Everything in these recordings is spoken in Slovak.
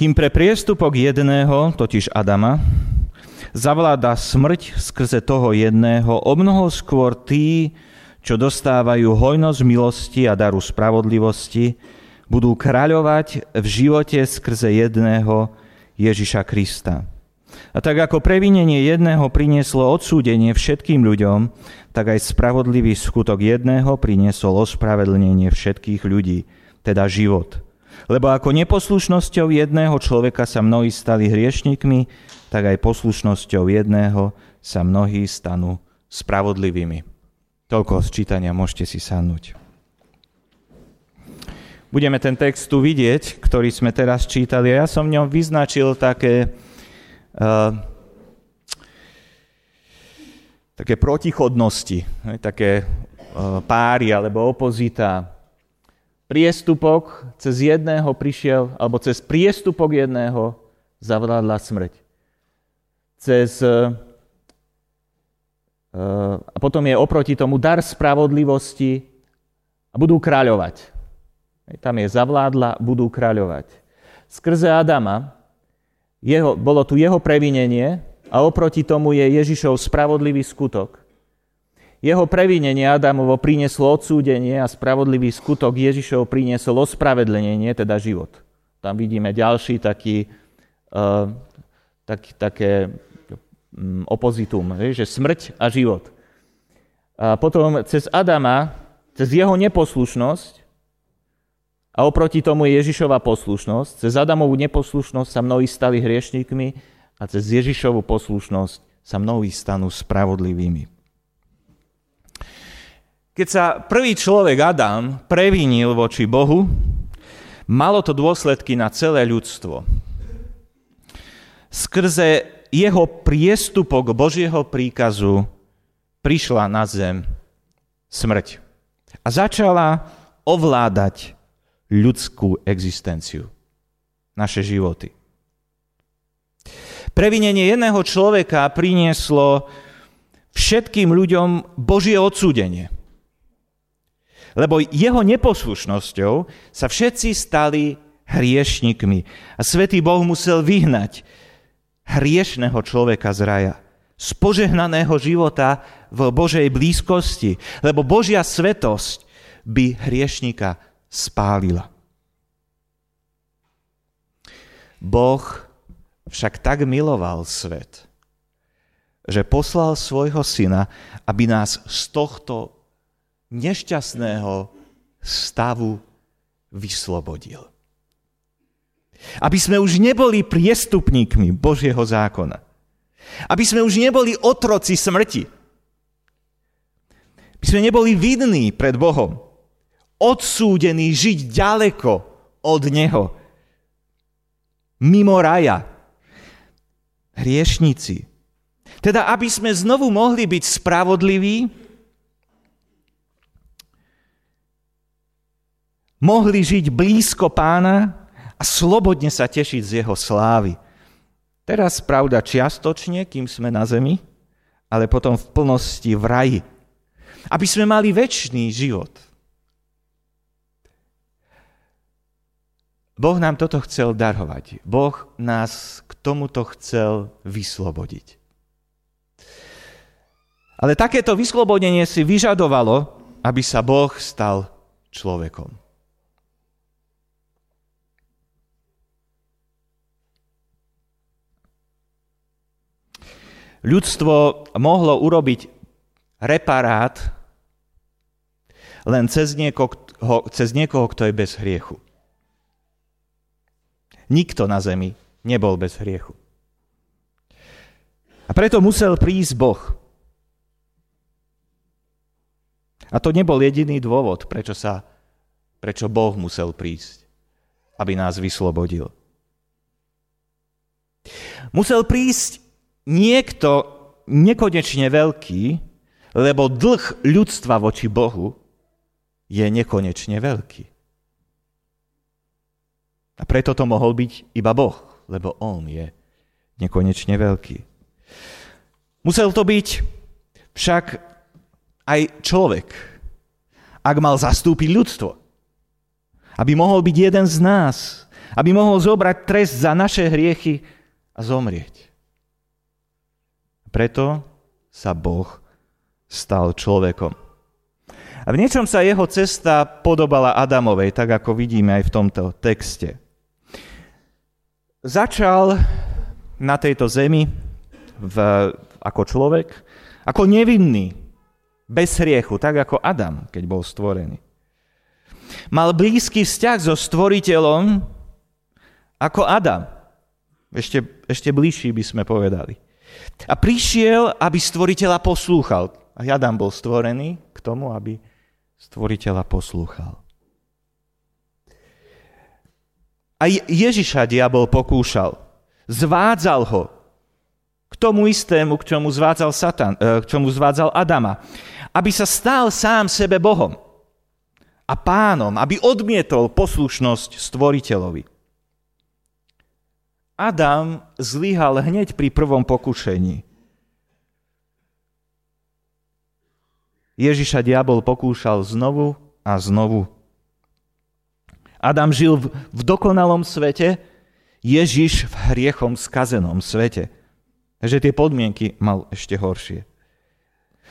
Kým pre priestupok jedného, totiž Adama, zavláda smrť skrze toho jedného, o mnoho skôr tí, čo dostávajú hojnosť milosti a daru spravodlivosti, budú kráľovať v živote skrze jedného Ježiša Krista. A tak ako previnenie jedného prinieslo odsúdenie všetkým ľuďom, tak aj spravodlivý skutok jedného priniesol ospravedlnenie všetkých ľudí, teda život. Lebo ako neposlušnosťou jedného človeka sa mnohí stali hriešnikmi, tak aj poslušnosťou jedného sa mnohí stanú spravodlivými. Toľko z čítania, môžete si sadnúť. Budeme ten text tu vidieť, ktorý sme teraz čítali. Ja som v ňom vyznačil také uh, také protichodnosti, také páry alebo opozita. Priestupok cez jedného prišiel, alebo cez priestupok jedného zavládla smrť. Cez, a potom je oproti tomu dar spravodlivosti a budú kráľovať. Tam je zavládla, budú kráľovať. Skrze Adama jeho, bolo tu jeho previnenie, a oproti tomu je Ježišov spravodlivý skutok. Jeho previnenie Adamovo prinieslo odsúdenie a spravodlivý skutok Ježišov priniesol ospravedlenie, teda život. Tam vidíme ďalší taký, uh, tak, také um, opozitum, že smrť a život. A potom cez Adama, cez jeho neposlušnosť a oproti tomu je Ježišova poslušnosť, cez Adamovú neposlušnosť sa mnohí stali hriešníkmi a cez Ježišovu poslušnosť sa mnohí stanú spravodlivými. Keď sa prvý človek Adam previnil voči Bohu, malo to dôsledky na celé ľudstvo. Skrze jeho priestupok Božieho príkazu prišla na zem smrť a začala ovládať ľudskú existenciu, naše životy. Previnenie jedného človeka prinieslo všetkým ľuďom Božie odsúdenie. Lebo jeho neposlušnosťou sa všetci stali hriešnikmi. A svätý Boh musel vyhnať hriešného človeka z raja. Z požehnaného života v Božej blízkosti. Lebo Božia svetosť by hriešnika spálila. Boh však tak miloval svet, že poslal svojho syna, aby nás z tohto nešťastného stavu vyslobodil. Aby sme už neboli priestupníkmi Božieho zákona. Aby sme už neboli otroci smrti. Aby sme neboli vidní pred Bohom. Odsúdení žiť ďaleko od Neho. Mimo raja hriešnici. Teda, aby sme znovu mohli byť spravodliví, mohli žiť blízko pána a slobodne sa tešiť z jeho slávy. Teraz pravda čiastočne, kým sme na zemi, ale potom v plnosti v raji. Aby sme mali väčší život. Boh nám toto chcel darovať. Boh nás k tomuto chcel vyslobodiť. Ale takéto vyslobodenie si vyžadovalo, aby sa Boh stal človekom. Ľudstvo mohlo urobiť reparát len cez niekoho, cez niekoho, kto je bez hriechu. Nikto na zemi nebol bez hriechu. A preto musel prísť Boh. A to nebol jediný dôvod, prečo, sa, prečo Boh musel prísť, aby nás vyslobodil. Musel prísť niekto nekonečne veľký, lebo dlh ľudstva voči Bohu je nekonečne veľký. A preto to mohol byť iba Boh, lebo On je nekonečne veľký. Musel to byť však aj človek, ak mal zastúpiť ľudstvo. Aby mohol byť jeden z nás, aby mohol zobrať trest za naše hriechy a zomrieť. Preto sa Boh stal človekom. A v niečom sa jeho cesta podobala Adamovej, tak ako vidíme aj v tomto texte. Začal na tejto zemi v, ako človek, ako nevinný, bez hriechu, tak ako Adam, keď bol stvorený. Mal blízky vzťah so stvoriteľom ako Adam. Ešte, ešte bližší by sme povedali. A prišiel, aby stvoriteľa poslúchal. A Adam bol stvorený k tomu, aby stvoriteľa poslúchal. A Ježiša diabol pokúšal. Zvádzal ho k tomu istému, k čomu zvádzal, Satan, eh, k čomu zvádzal Adama. Aby sa stal sám sebe Bohom a pánom, aby odmietol poslušnosť stvoriteľovi. Adam zlyhal hneď pri prvom pokušení. Ježiša diabol pokúšal znovu a znovu. Adam žil v, dokonalom svete, Ježiš v hriechom skazenom svete. Takže tie podmienky mal ešte horšie.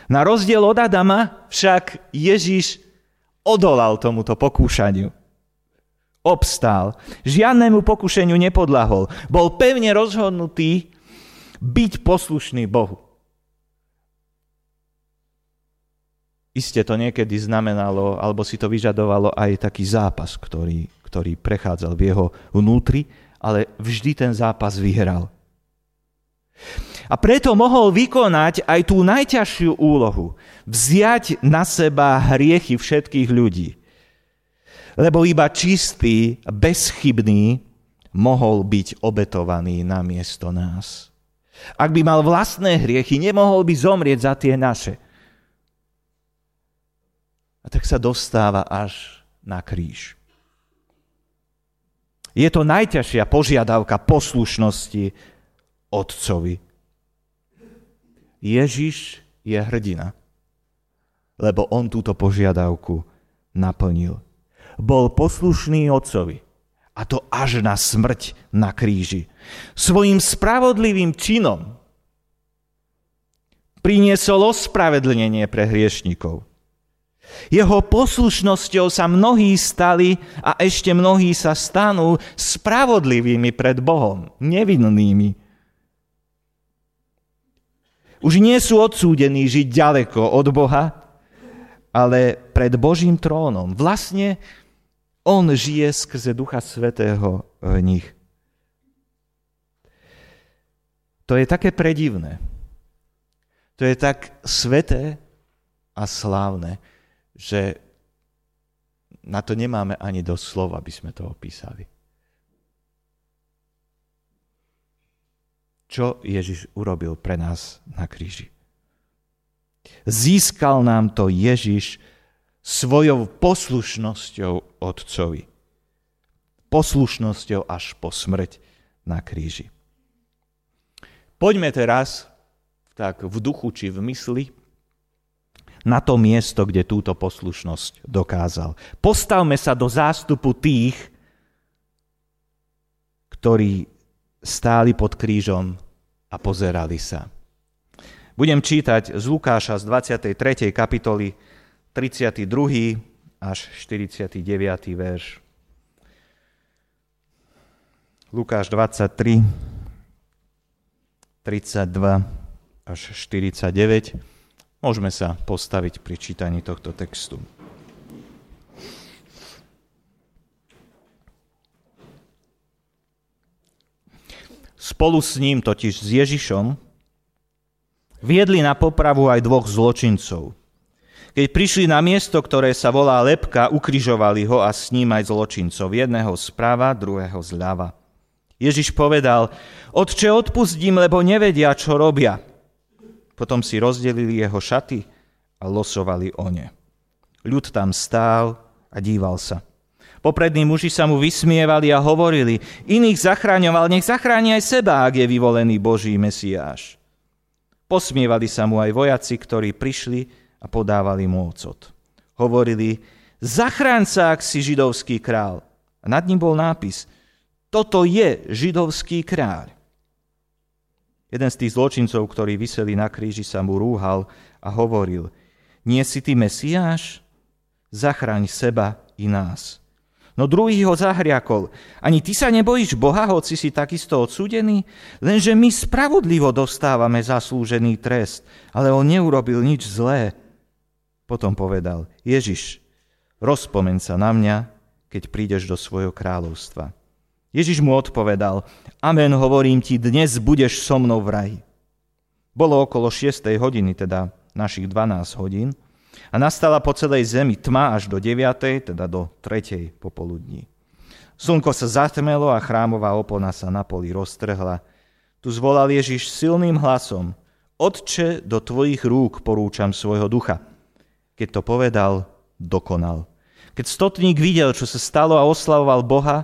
Na rozdiel od Adama však Ježiš odolal tomuto pokúšaniu obstál. Žiadnemu pokušeniu nepodlahol. Bol pevne rozhodnutý byť poslušný Bohu. Isté to niekedy znamenalo, alebo si to vyžadovalo aj taký zápas, ktorý, ktorý prechádzal v jeho vnútri, ale vždy ten zápas vyhral. A preto mohol vykonať aj tú najťažšiu úlohu. Vziať na seba hriechy všetkých ľudí lebo iba čistý, bezchybný mohol byť obetovaný na miesto nás. Ak by mal vlastné hriechy, nemohol by zomrieť za tie naše. A tak sa dostáva až na kríž. Je to najťažšia požiadavka poslušnosti Otcovi. Ježiš je hrdina, lebo on túto požiadavku naplnil bol poslušný otcovi. A to až na smrť na kríži. Svojim spravodlivým činom priniesol ospravedlnenie pre hriešnikov. Jeho poslušnosťou sa mnohí stali a ešte mnohí sa stanú spravodlivými pred Bohom, nevinnými. Už nie sú odsúdení žiť ďaleko od Boha, ale pred Božím trónom. Vlastne on žije skrze Ducha Svetého v nich. To je také predivné. To je tak sveté a slávne, že na to nemáme ani do slov, aby sme to opísali. Čo Ježiš urobil pre nás na kríži? Získal nám to Ježiš svojou poslušnosťou Otcovi. Poslušnosťou až po smrť na kríži. Poďme teraz, tak v duchu či v mysli, na to miesto, kde túto poslušnosť dokázal. Postavme sa do zástupu tých, ktorí stáli pod krížom a pozerali sa. Budem čítať z Lukáša z 23. kapitoly 32. až 49. verš. Lukáš 23, 32 až 49. Môžeme sa postaviť pri čítaní tohto textu. Spolu s ním, totiž s Ježišom, viedli na popravu aj dvoch zločincov – keď prišli na miesto, ktoré sa volá Lepka, ukrižovali ho a s ním aj zločincov, jedného zprava, druhého zľava. Ježiš povedal, Otče, odpustím, lebo nevedia, čo robia. Potom si rozdelili jeho šaty a losovali o ne. Ľud tam stál a díval sa. Poprední muži sa mu vysmievali a hovorili, iných zachráňoval, nech zachráni aj seba, ak je vyvolený Boží Mesiáš. Posmievali sa mu aj vojaci, ktorí prišli a podávali mu ocot. Hovorili, zachráň sa, ak si židovský král. A nad ním bol nápis, Toto je židovský kráľ. Jeden z tých zločincov, ktorí vyseli na kríži, sa mu rúhal a hovoril, nie si ty Mesiáš? Zachraň seba i nás. No druhý ho zahriakol. Ani ty sa nebojíš Boha, hoci si takisto odsúdený? Lenže my spravodlivo dostávame zaslúžený trest, ale on neurobil nič zlé. Potom povedal, Ježiš, rozpomen sa na mňa, keď prídeš do svojho kráľovstva. Ježiš mu odpovedal, Amen, hovorím ti, dnes budeš so mnou v raji. Bolo okolo 6. hodiny, teda našich 12 hodín, a nastala po celej zemi tma až do 9., teda do 3. popoludní. Slnko sa zatmelo a chrámová opona sa na poli roztrhla. Tu zvolal Ježiš silným hlasom, Otče, do tvojich rúk porúčam svojho ducha. Keď to povedal, dokonal. Keď stotník videl, čo sa stalo a oslavoval Boha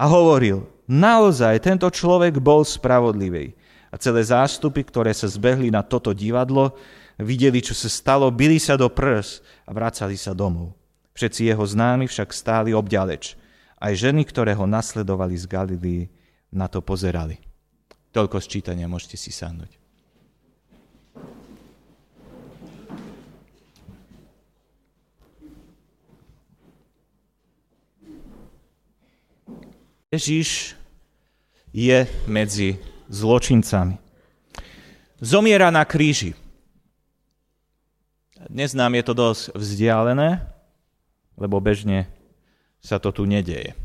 a hovoril, naozaj tento človek bol spravodlivý. A celé zástupy, ktoré sa zbehli na toto divadlo, videli, čo sa stalo, byli sa do prs a vracali sa domov. Všetci jeho známi však stáli obďaleč. Aj ženy, ktoré ho nasledovali z Galilii, na to pozerali. Toľko sčítania, môžete si sadnúť. Ježiš je medzi zločincami. Zomiera na kríži. Dnes nám je to dosť vzdialené, lebo bežne sa to tu nedieje.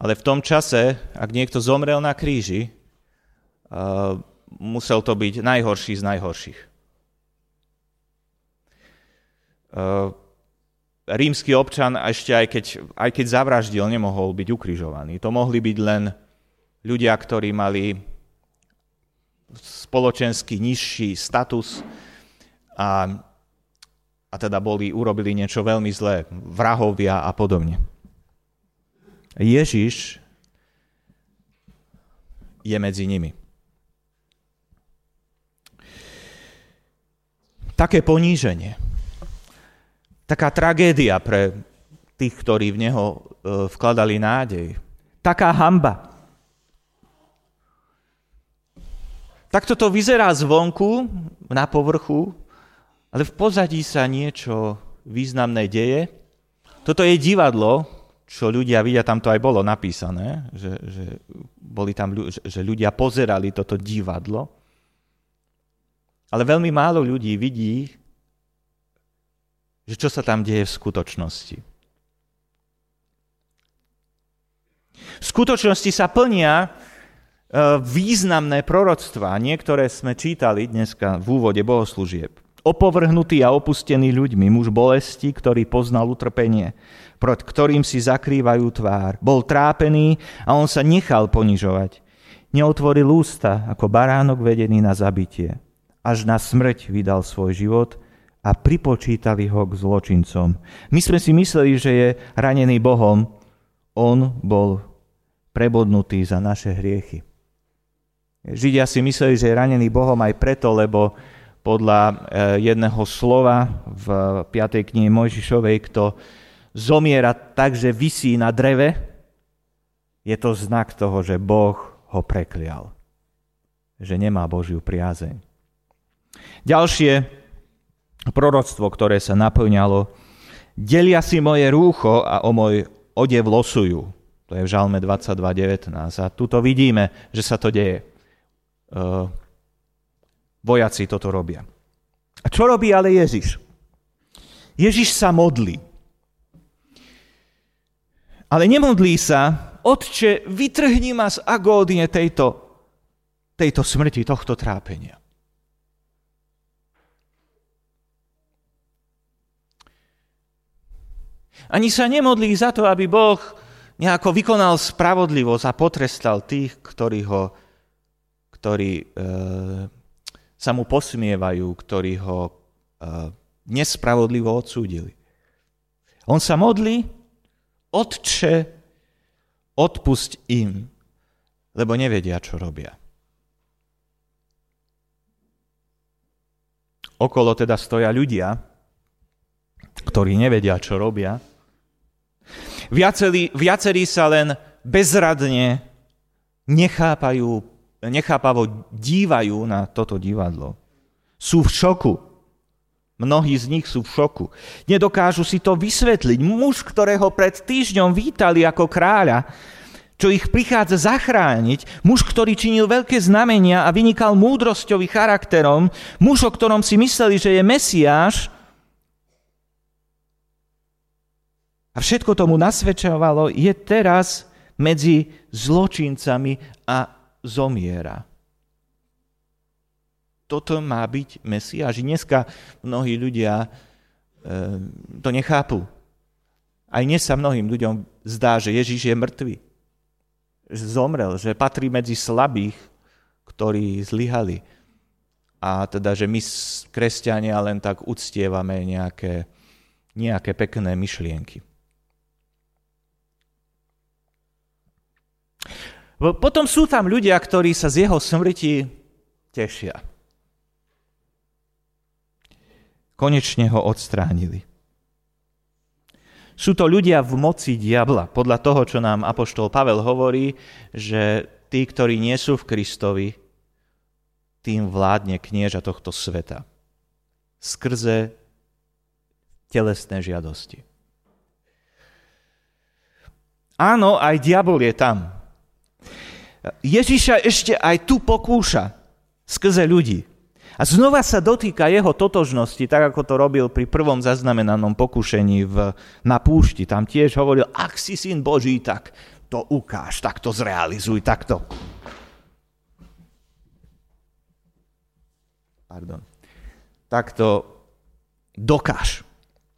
Ale v tom čase, ak niekto zomrel na kríži, uh, musel to byť najhorší z najhorších. Uh, rímsky občan, ešte aj keď, aj keď zavraždil, nemohol byť ukrižovaný. To mohli byť len ľudia, ktorí mali spoločenský nižší status a a teda boli, urobili niečo veľmi zlé, vrahovia a podobne. Ježiš je medzi nimi. Také poníženie, taká tragédia pre tých, ktorí v Neho e, vkladali nádej, taká hamba. Takto to vyzerá zvonku, na povrchu, ale v pozadí sa niečo významné deje. Toto je divadlo, čo ľudia vidia, tam to aj bolo napísané, že, že, boli tam, že ľudia pozerali toto divadlo. Ale veľmi málo ľudí vidí, že čo sa tam deje v skutočnosti. V skutočnosti sa plnia e, významné proroctvá. Niektoré sme čítali dneska v úvode bohoslúžieb opovrhnutý a opustený ľuďmi, muž bolesti, ktorý poznal utrpenie, proti ktorým si zakrývajú tvár. Bol trápený a on sa nechal ponižovať. Neotvoril ústa ako baránok vedený na zabitie. Až na smrť vydal svoj život a pripočítali ho k zločincom. My sme si mysleli, že je ranený Bohom. On bol prebodnutý za naše hriechy. Židia si mysleli, že je ranený Bohom aj preto, lebo podľa eh, jedného slova v 5. knihe Mojžišovej, kto zomiera tak, že vysí na dreve, je to znak toho, že Boh ho preklial. Že nemá Božiu priazeň. Ďalšie proroctvo, ktoré sa naplňalo, delia si moje rúcho a o môj odev losujú. To je v Žalme 22.19. A tuto vidíme, že sa to deje. Eh, vojaci toto robia. A čo robí ale Ježiš? Ježiš sa modlí. Ale nemodlí sa, Otče, vytrhni ma z agódie tejto, tejto smrti, tohto trápenia. Ani sa nemodlí za to, aby Boh nejako vykonal spravodlivosť a potrestal tých, ktorí ho ktorí, e, sa mu posmievajú, ktorí ho uh, nespravodlivo odsúdili. On sa modlí, Otče, odpusť im, lebo nevedia, čo robia. Okolo teda stoja ľudia, ktorí nevedia, čo robia. Viacerí, viacerí sa len bezradne nechápajú, nechápavo dívajú na toto divadlo. Sú v šoku. Mnohí z nich sú v šoku. Nedokážu si to vysvetliť. Muž, ktorého pred týždňom vítali ako kráľa, čo ich prichádza zachrániť, muž, ktorý činil veľké znamenia a vynikal múdrosťový charakterom, muž, o ktorom si mysleli, že je Mesiáš, a všetko tomu nasvedčovalo, je teraz medzi zločincami a zomiera. Toto má byť Mesiáš. Dneska mnohí ľudia e, to nechápu. Aj dnes sa mnohým ľuďom zdá, že Ježíš je mŕtvy že zomrel, že patrí medzi slabých, ktorí zlyhali. A teda, že my kresťania len tak uctievame nejaké, nejaké pekné myšlienky. Potom sú tam ľudia, ktorí sa z jeho smrti tešia. Konečne ho odstránili. Sú to ľudia v moci diabla. Podľa toho, čo nám Apoštol Pavel hovorí, že tí, ktorí nie sú v Kristovi, tým vládne knieža tohto sveta. Skrze telesné žiadosti. Áno, aj diabol je tam. Ježiša ešte aj tu pokúša skrze ľudí. A znova sa dotýka jeho totožnosti, tak ako to robil pri prvom zaznamenanom pokušení v, na púšti. Tam tiež hovoril, ak si syn Boží, tak to ukáž, tak to zrealizuj, takto. Pardon. Tak to dokáž.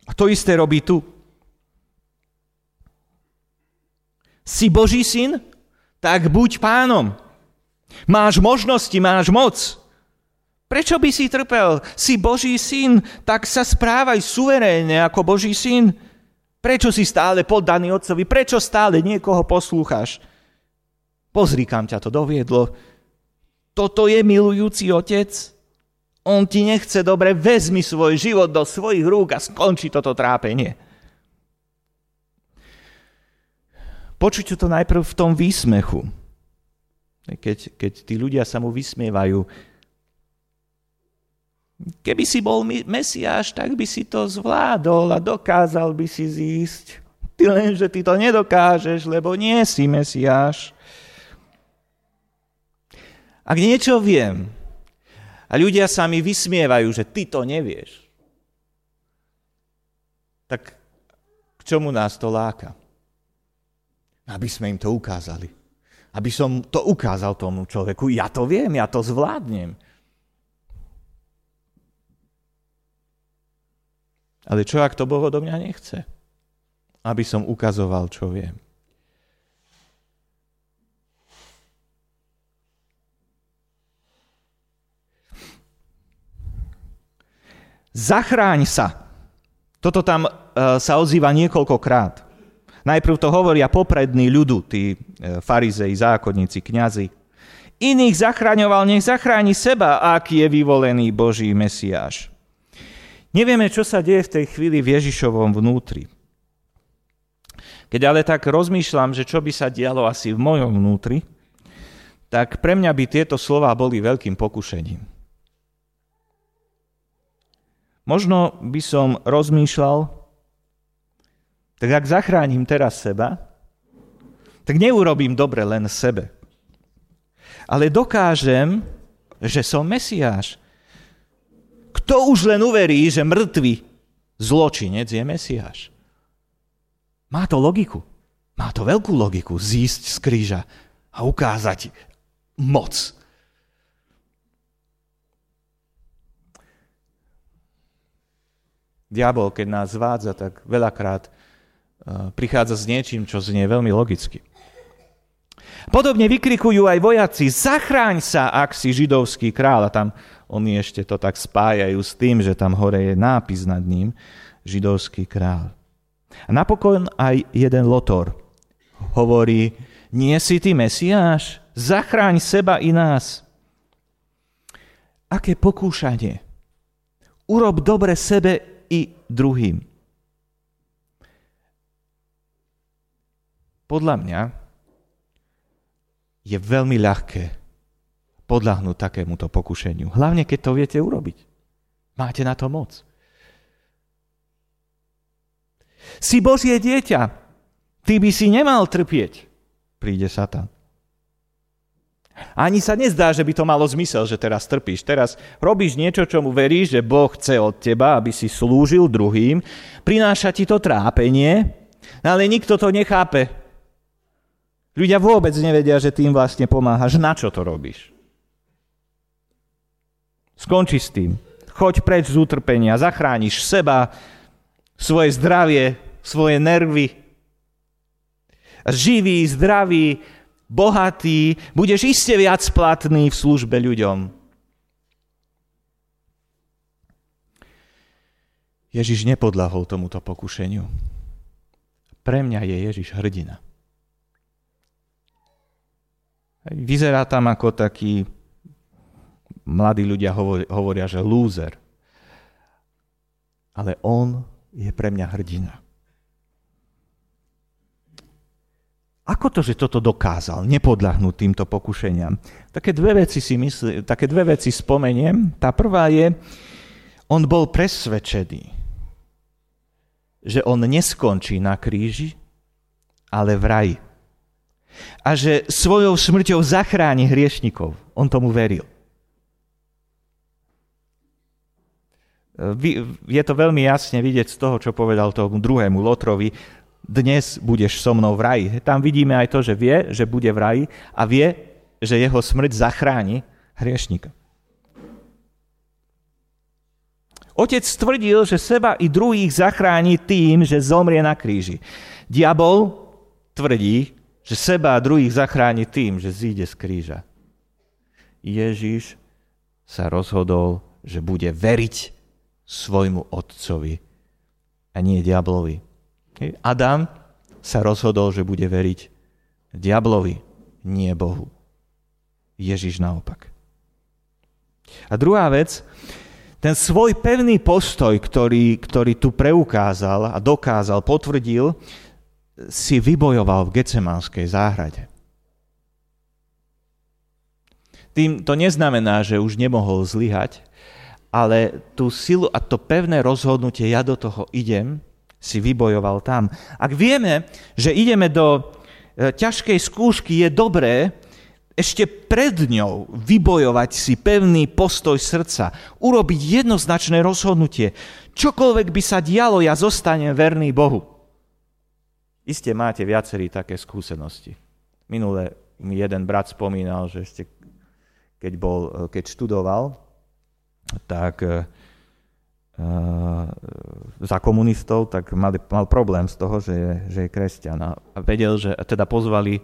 A to isté robí tu. Si Boží syn? Tak buď pánom. Máš možnosti, máš moc. Prečo by si trpel? Si Boží syn, tak sa správaj suverénne ako Boží syn. Prečo si stále poddaný otcovi? Prečo stále niekoho poslúchaš? Pozri, kam ťa to doviedlo. Toto je milujúci otec. On ti nechce dobre, vezmi svoj život do svojich rúk a skonči toto trápenie. Počuť to najprv v tom výsmechu. Keď, keď tí ľudia sa mu vysmievajú, Keby si bol Mesiáš, tak by si to zvládol a dokázal by si zísť. Ty len, že ty to nedokážeš, lebo nie si Mesiáš. Ak niečo viem a ľudia sa mi vysmievajú, že ty to nevieš, tak k čomu nás to láka? Aby sme im to ukázali. Aby som to ukázal tomu človeku. Ja to viem, ja to zvládnem. Ale čo ak to Boh odo mňa nechce? Aby som ukazoval, čo viem. Zachráň sa. Toto tam uh, sa ozýva niekoľkokrát. Najprv to hovoria poprední ľudu, tí uh, farizei, zákonníci, kňazi. Iných zachraňoval, nech zachráni seba, aký je vyvolený Boží Mesiáš. Nevieme, čo sa deje v tej chvíli v Ježišovom vnútri. Keď ale tak rozmýšľam, že čo by sa dialo asi v mojom vnútri, tak pre mňa by tieto slova boli veľkým pokušením. Možno by som rozmýšľal, tak ak zachránim teraz seba, tak neurobím dobre len sebe. Ale dokážem, že som Mesiáš, kto už len uverí, že mŕtvy zločinec je Mesiáš? Má to logiku. Má to veľkú logiku zísť z kríža a ukázať moc. Diabol, keď nás zvádza, tak veľakrát prichádza s niečím, čo znie veľmi logicky. Podobne vykrikujú aj vojaci, zachráň sa, ak si židovský kráľ. A tam oni ešte to tak spájajú s tým, že tam hore je nápis nad ním, židovský kráľ. A napokon aj jeden lotor hovorí, nie si ty Mesiáš? Zachráň seba i nás. Aké pokúšanie. Urob dobre sebe i druhým. Podľa mňa je veľmi ľahké podľahnúť takémuto pokušeniu. Hlavne, keď to viete urobiť. Máte na to moc. Si Božie dieťa. Ty by si nemal trpieť. Príde Satan. Ani sa nezdá, že by to malo zmysel, že teraz trpíš. Teraz robíš niečo, čomu veríš, že Boh chce od teba, aby si slúžil druhým. Prináša ti to trápenie, ale nikto to nechápe. Ľudia vôbec nevedia, že tým vlastne pomáhaš. Na čo to robíš? Skonči s tým. Choď preč z utrpenia, zachrániš seba, svoje zdravie, svoje nervy. Živý, zdravý, bohatý, budeš iste viac platný v službe ľuďom. Ježiš nepodlahol tomuto pokušeniu. Pre mňa je Ježiš hrdina. Vyzerá tam ako taký, mladí ľudia hovoria, že lúzer. Ale on je pre mňa hrdina. Ako to, že toto dokázal, nepodľahnúť týmto pokušeniam? Také dve veci si myslí, také dve veci spomeniem. Tá prvá je, on bol presvedčený, že on neskončí na kríži, ale v raji. A že svojou smrťou zachráni hriešnikov. On tomu veril. Je to veľmi jasne vidieť z toho, čo povedal tomu druhému Lotrovi, dnes budeš so mnou v raji. Tam vidíme aj to, že vie, že bude v raji a vie, že jeho smrť zachráni hriešnika. Otec tvrdil, že seba i druhých zachráni tým, že zomrie na kríži. Diabol tvrdí, že seba a druhých zachráni tým, že zíde z kríža. Ježiš sa rozhodol, že bude veriť svojmu otcovi a nie diablovi. Adam sa rozhodol, že bude veriť diablovi, nie Bohu. Ježiš naopak. A druhá vec, ten svoj pevný postoj, ktorý, ktorý tu preukázal a dokázal, potvrdil, si vybojoval v Gecemánskej záhrade. Tým to neznamená, že už nemohol zlyhať, ale tú silu a to pevné rozhodnutie, ja do toho idem, si vybojoval tam. Ak vieme, že ideme do e, ťažkej skúšky, je dobré ešte pred ňou vybojovať si pevný postoj srdca, urobiť jednoznačné rozhodnutie. Čokoľvek by sa dialo, ja zostanem verný Bohu. Isté máte viacerí také skúsenosti. Minule mi jeden brat spomínal, že ešte keď, bol, e, keď študoval, tak e, za komunistov, tak mal, mal problém z toho, že je, že je kresťan. A vedel, že teda pozvali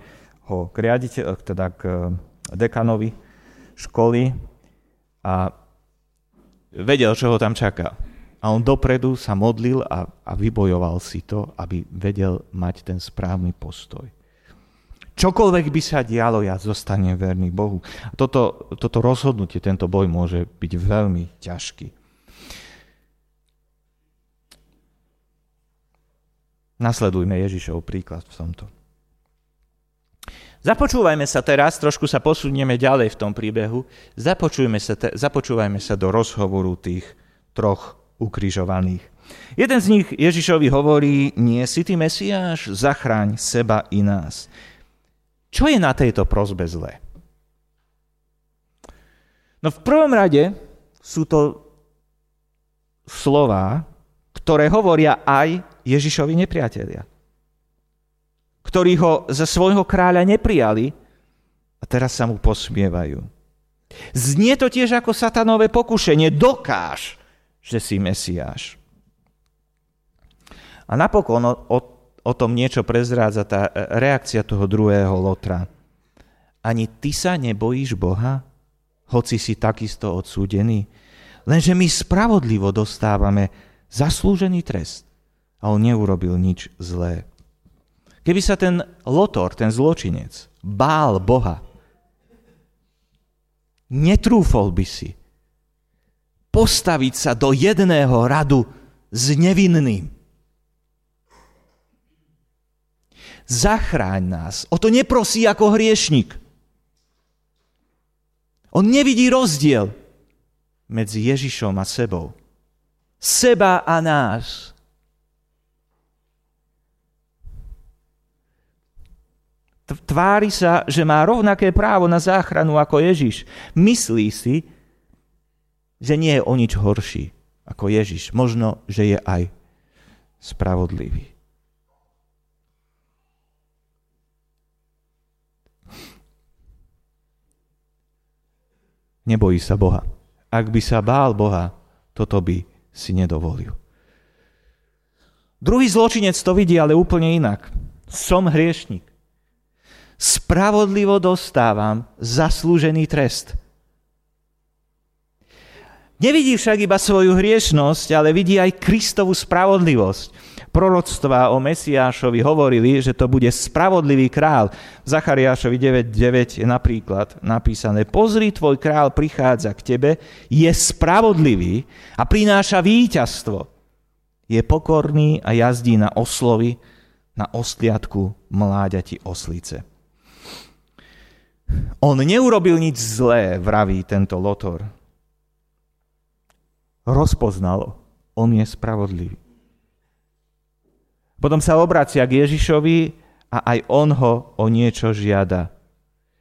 ho k riaditeľ, teda k dekanovi školy a vedel, čo ho tam čaká. A on dopredu sa modlil a, a vybojoval si to, aby vedel mať ten správny postoj. Čokoľvek by sa dialo, ja zostanem verný Bohu. Toto, toto rozhodnutie, tento boj môže byť veľmi ťažký. Nasledujme Ježišov príklad v tomto. Započúvajme sa teraz, trošku sa posunieme ďalej v tom príbehu, započujme sa te, započúvajme sa do rozhovoru tých troch ukrižovaných. Jeden z nich Ježišovi hovorí, nie si ty Mesiáš, zachráň seba i nás. Čo je na tejto prozbe zlé? No v prvom rade sú to slova, ktoré hovoria aj Ježišovi nepriatelia, ktorí ho za svojho kráľa neprijali a teraz sa mu posmievajú. Znie to tiež ako satanové pokušenie. Dokáž, že si Mesiáš. A napokon o, o, tom niečo prezrádza tá reakcia toho druhého Lotra. Ani ty sa nebojíš Boha, hoci si takisto odsúdený? Lenže my spravodlivo dostávame zaslúžený trest a on neurobil nič zlé. Keby sa ten lotor, ten zločinec, bál Boha, netrúfol by si postaviť sa do jedného radu s nevinným. Zachráň nás. O to neprosí ako hriešnik. On nevidí rozdiel medzi Ježišom a sebou. Seba a nás. Tvári sa, že má rovnaké právo na záchranu ako Ježiš. Myslí si, že nie je o nič horší ako Ježiš. Možno, že je aj spravodlivý. Nebojí sa Boha. Ak by sa bál Boha, toto by si nedovolil. Druhý zločinec to vidí ale úplne inak. Som hriešnik. Spravodlivo dostávam zaslúžený trest. Nevidí však iba svoju hriešnosť, ale vidí aj Kristovú spravodlivosť. Proroctvá o Mesiášovi hovorili, že to bude spravodlivý král. V Zachariášovi 9.9 je napríklad napísané Pozri, tvoj král prichádza k tebe, je spravodlivý a prináša víťazstvo. Je pokorný a jazdí na oslovi, na ostliadku mláďati oslice. On neurobil nič zlé, vraví tento Lotor rozpoznalo, on je spravodlivý. Potom sa obracia k Ježišovi a aj on ho o niečo žiada.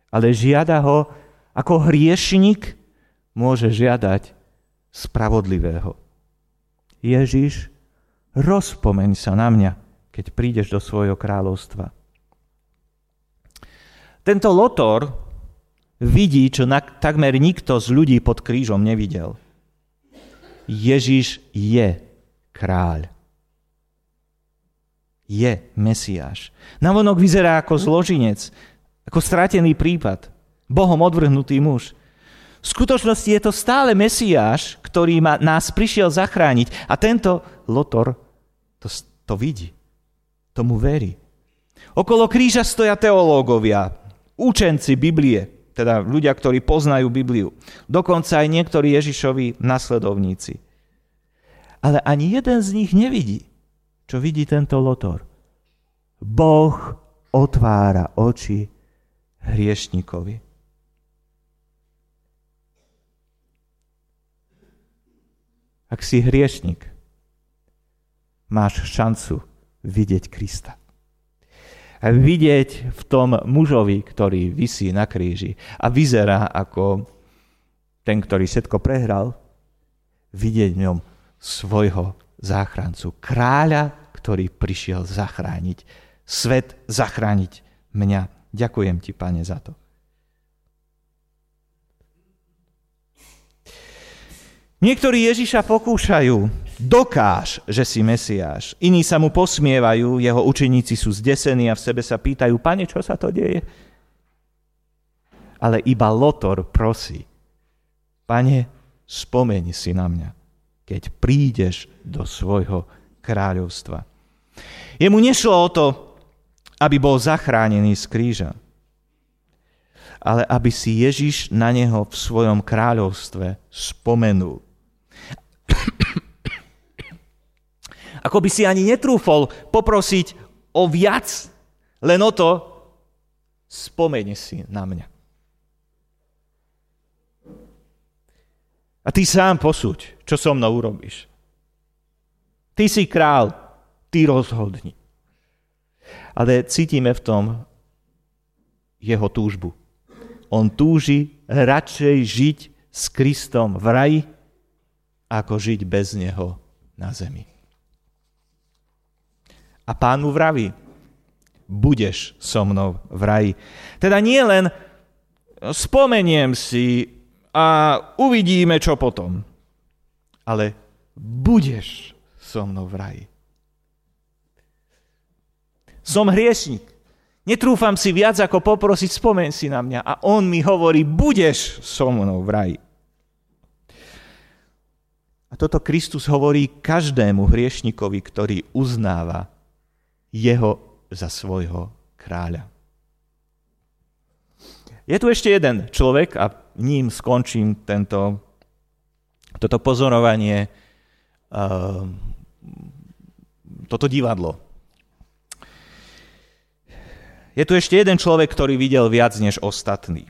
Ale žiada ho, ako hriešnik môže žiadať spravodlivého. Ježiš, rozpomeň sa na mňa, keď prídeš do svojho kráľovstva. Tento Lotor vidí, čo takmer nikto z ľudí pod krížom nevidel. Ježiš je kráľ. Je Mesiáš. Navonok vyzerá ako zložinec, ako stratený prípad, Bohom odvrhnutý muž. V skutočnosti je to stále Mesiáš, ktorý ma, nás prišiel zachrániť a tento Lotor to, to vidí, tomu verí. Okolo kríža stoja teológovia, učenci Biblie, teda ľudia, ktorí poznajú Bibliu. Dokonca aj niektorí Ježišovi nasledovníci. Ale ani jeden z nich nevidí, čo vidí tento Lotor. Boh otvára oči hriešnikovi. Ak si hriešnik, máš šancu vidieť Krista vidieť v tom mužovi, ktorý vysí na kríži a vyzerá ako ten, ktorý všetko prehral, vidieť v ňom svojho záchrancu. Kráľa, ktorý prišiel zachrániť svet, zachrániť mňa. Ďakujem ti, pane, za to. Niektorí Ježiša pokúšajú, dokáž, že si Mesiáš. Iní sa mu posmievajú, jeho učeníci sú zdesení a v sebe sa pýtajú, pane, čo sa to deje? Ale iba Lotor prosí, pane, spomeň si na mňa, keď prídeš do svojho kráľovstva. Jemu nešlo o to, aby bol zachránený z kríža, ale aby si Ježiš na neho v svojom kráľovstve spomenul. Ako by si ani netrúfol poprosiť o viac, len o to, spomene si na mňa. A ty sám posúď, čo so mnou urobíš. Ty si král, ty rozhodni. Ale cítime v tom jeho túžbu. On túži radšej žiť s Kristom v raji, ako žiť bez neho na zemi. A pán mu vraví, budeš so mnou v raji. Teda nie len spomeniem si a uvidíme, čo potom, ale budeš so mnou v raji. Som hriešnik. Netrúfam si viac, ako poprosiť, spomen si na mňa. A on mi hovorí, budeš so mnou v raji. A toto Kristus hovorí každému hriešnikovi, ktorý uznáva jeho za svojho kráľa. Je tu ešte jeden človek a ním skončím tento, toto pozorovanie, uh, toto divadlo. Je tu ešte jeden človek, ktorý videl viac než ostatný.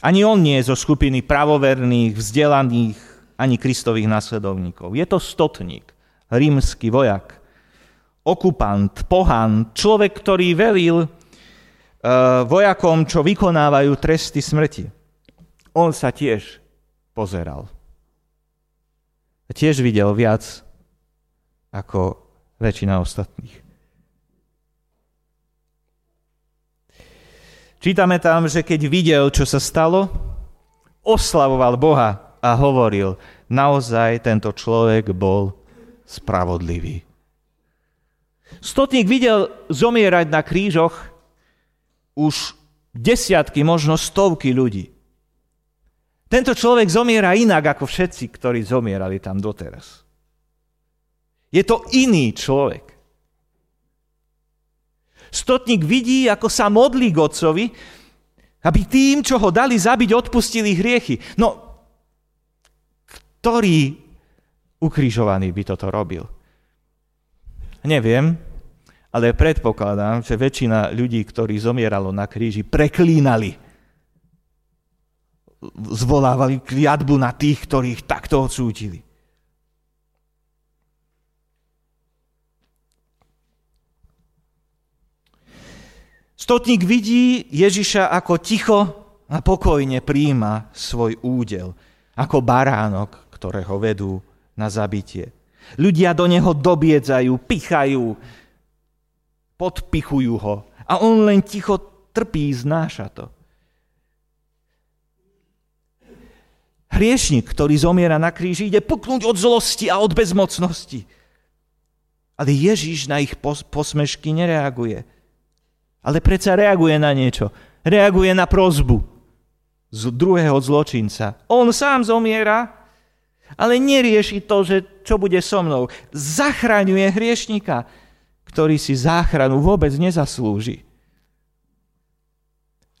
Ani on nie je zo skupiny pravoverných, vzdelaných, ani Kristových následovníkov. Je to stotník, rímsky vojak, okupant, pohan, človek, ktorý velil uh, vojakom, čo vykonávajú tresty smrti. On sa tiež pozeral. A tiež videl viac ako väčšina ostatných. Čítame tam, že keď videl, čo sa stalo, oslavoval Boha a hovoril, naozaj tento človek bol spravodlivý. Stotník videl zomierať na krížoch už desiatky, možno stovky ľudí. Tento človek zomiera inak ako všetci, ktorí zomierali tam doteraz. Je to iný človek. Stotník vidí, ako sa modlí k otcovi, aby tým, čo ho dali zabiť, odpustili hriechy. No, ktorý ukrižovaný by toto robil? Neviem, ale predpokladám, že väčšina ľudí, ktorí zomieralo na kríži, preklínali. Zvolávali kliatbu na tých, ktorých takto odsúdili. Stotník vidí Ježiša ako ticho a pokojne príjma svoj údel, ako baránok, ktorého vedú na zabitie. Ľudia do neho dobiedzajú, pichajú, podpichujú ho a on len ticho trpí, znáša to. Hriešnik, ktorý zomiera na kríži, ide puknúť od zlosti a od bezmocnosti. Ale Ježíš na ich posmešky nereaguje ale predsa reaguje na niečo. Reaguje na prozbu z druhého zločinca. On sám zomiera, ale nerieši to, že čo bude so mnou. Zachraňuje hriešnika, ktorý si záchranu vôbec nezaslúži.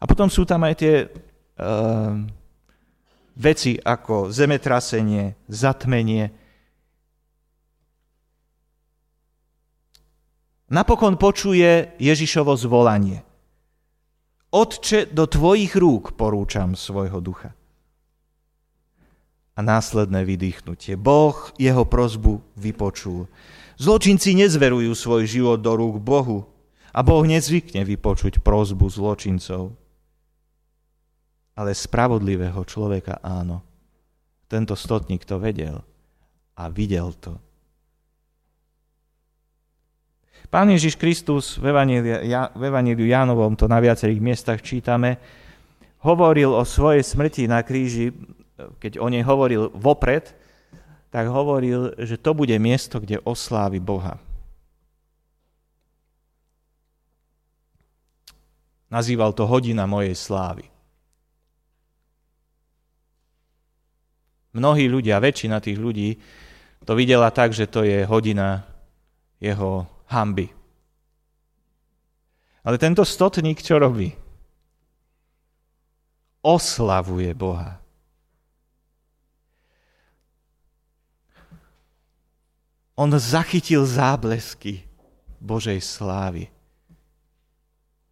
A potom sú tam aj tie uh, veci ako zemetrasenie, zatmenie, napokon počuje Ježišovo zvolanie. Otče, do tvojich rúk porúčam svojho ducha. A následné vydýchnutie. Boh jeho prozbu vypočul. Zločinci nezverujú svoj život do rúk Bohu a Boh nezvykne vypočuť prozbu zločincov. Ale spravodlivého človeka áno. Tento stotník to vedel a videl to Pán Ježiš Kristus v Evangeliu Jánovom, to na viacerých miestach čítame, hovoril o svojej smrti na kríži, keď o nej hovoril vopred, tak hovoril, že to bude miesto, kde oslávi Boha. Nazýval to hodina mojej slávy. Mnohí ľudia, väčšina tých ľudí to videla tak, že to je hodina jeho hamby. Ale tento stotník čo robí? Oslavuje Boha. On zachytil záblesky Božej slávy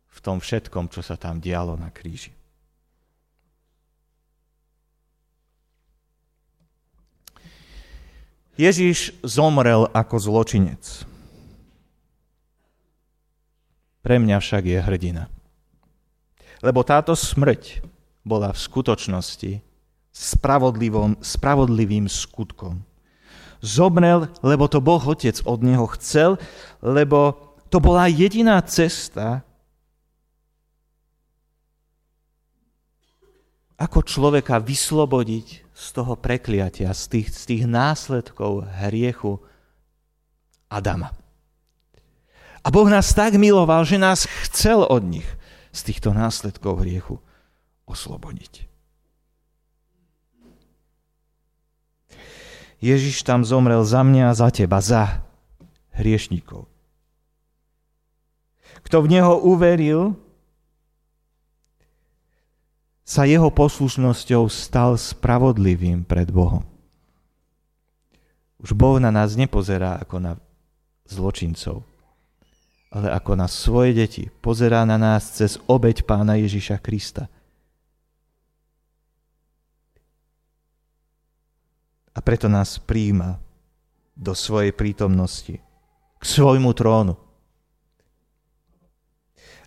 v tom všetkom, čo sa tam dialo na kríži. Ježiš zomrel ako zločinec. Pre mňa však je hrdina. Lebo táto smrť bola v skutočnosti spravodlivým skutkom. Zomrel, lebo to Boh Otec od neho chcel, lebo to bola jediná cesta, ako človeka vyslobodiť z toho prekliatia, z tých, z tých následkov hriechu Adama. A Boh nás tak miloval, že nás chcel od nich z týchto následkov hriechu oslobodiť. Ježiš tam zomrel za mňa a za teba, za hriešníkov. Kto v Neho uveril, sa jeho poslušnosťou stal spravodlivým pred Bohom. Už Boh na nás nepozerá ako na zločincov, ale ako na svoje deti pozerá na nás cez obeď pána Ježiša Krista. A preto nás príjma do svojej prítomnosti, k svojmu trónu.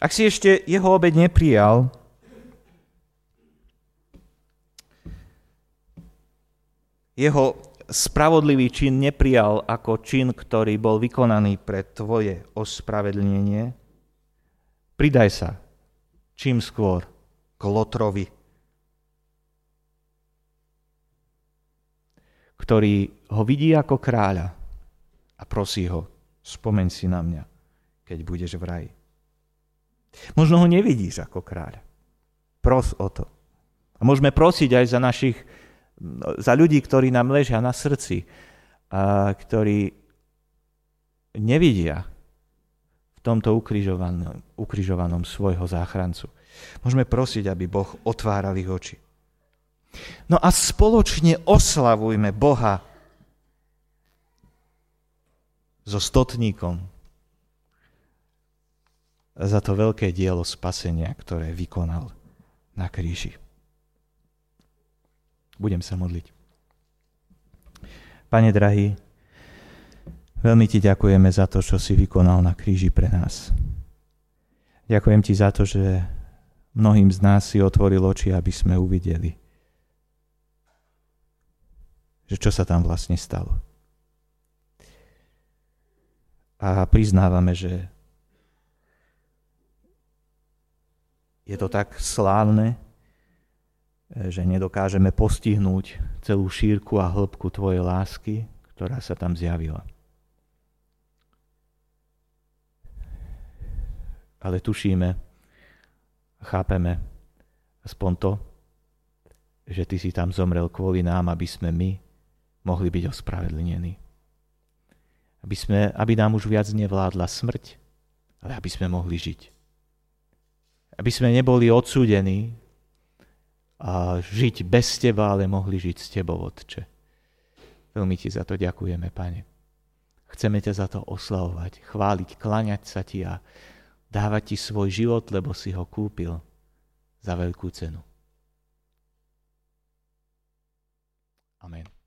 Ak si ešte jeho obed neprijal, jeho spravodlivý čin neprijal ako čin, ktorý bol vykonaný pre tvoje ospravedlnenie, pridaj sa čím skôr k Lotrovi, ktorý ho vidí ako kráľa a prosí ho, spomeň si na mňa, keď budeš v raji. Možno ho nevidíš ako kráľa. Pros o to. A môžeme prosiť aj za našich, za ľudí, ktorí nám ležia na srdci, a ktorí nevidia v tomto ukrižovanom, ukrižovanom svojho záchrancu. Môžeme prosiť, aby Boh otváral ich oči. No a spoločne oslavujme Boha so stotníkom za to veľké dielo spasenia, ktoré vykonal na kríži. Budem sa modliť. Pane drahý, veľmi ti ďakujeme za to, čo si vykonal na kríži pre nás. Ďakujem ti za to, že mnohým z nás si otvoril oči, aby sme uvideli, že čo sa tam vlastne stalo. A priznávame, že je to tak slávne, že nedokážeme postihnúť celú šírku a hĺbku Tvojej lásky, ktorá sa tam zjavila. Ale tušíme, chápeme aspoň to, že Ty si tam zomrel kvôli nám, aby sme my mohli byť ospravedlnení. Aby, sme, aby nám už viac nevládla smrť, ale aby sme mohli žiť. Aby sme neboli odsúdení a žiť bez Teba, ale mohli žiť s Tebou, Otče. Veľmi Ti za to ďakujeme, Pane. Chceme ťa za to oslavovať, chváliť, klaňať sa Ti a dávať Ti svoj život, lebo si ho kúpil za veľkú cenu. Amen.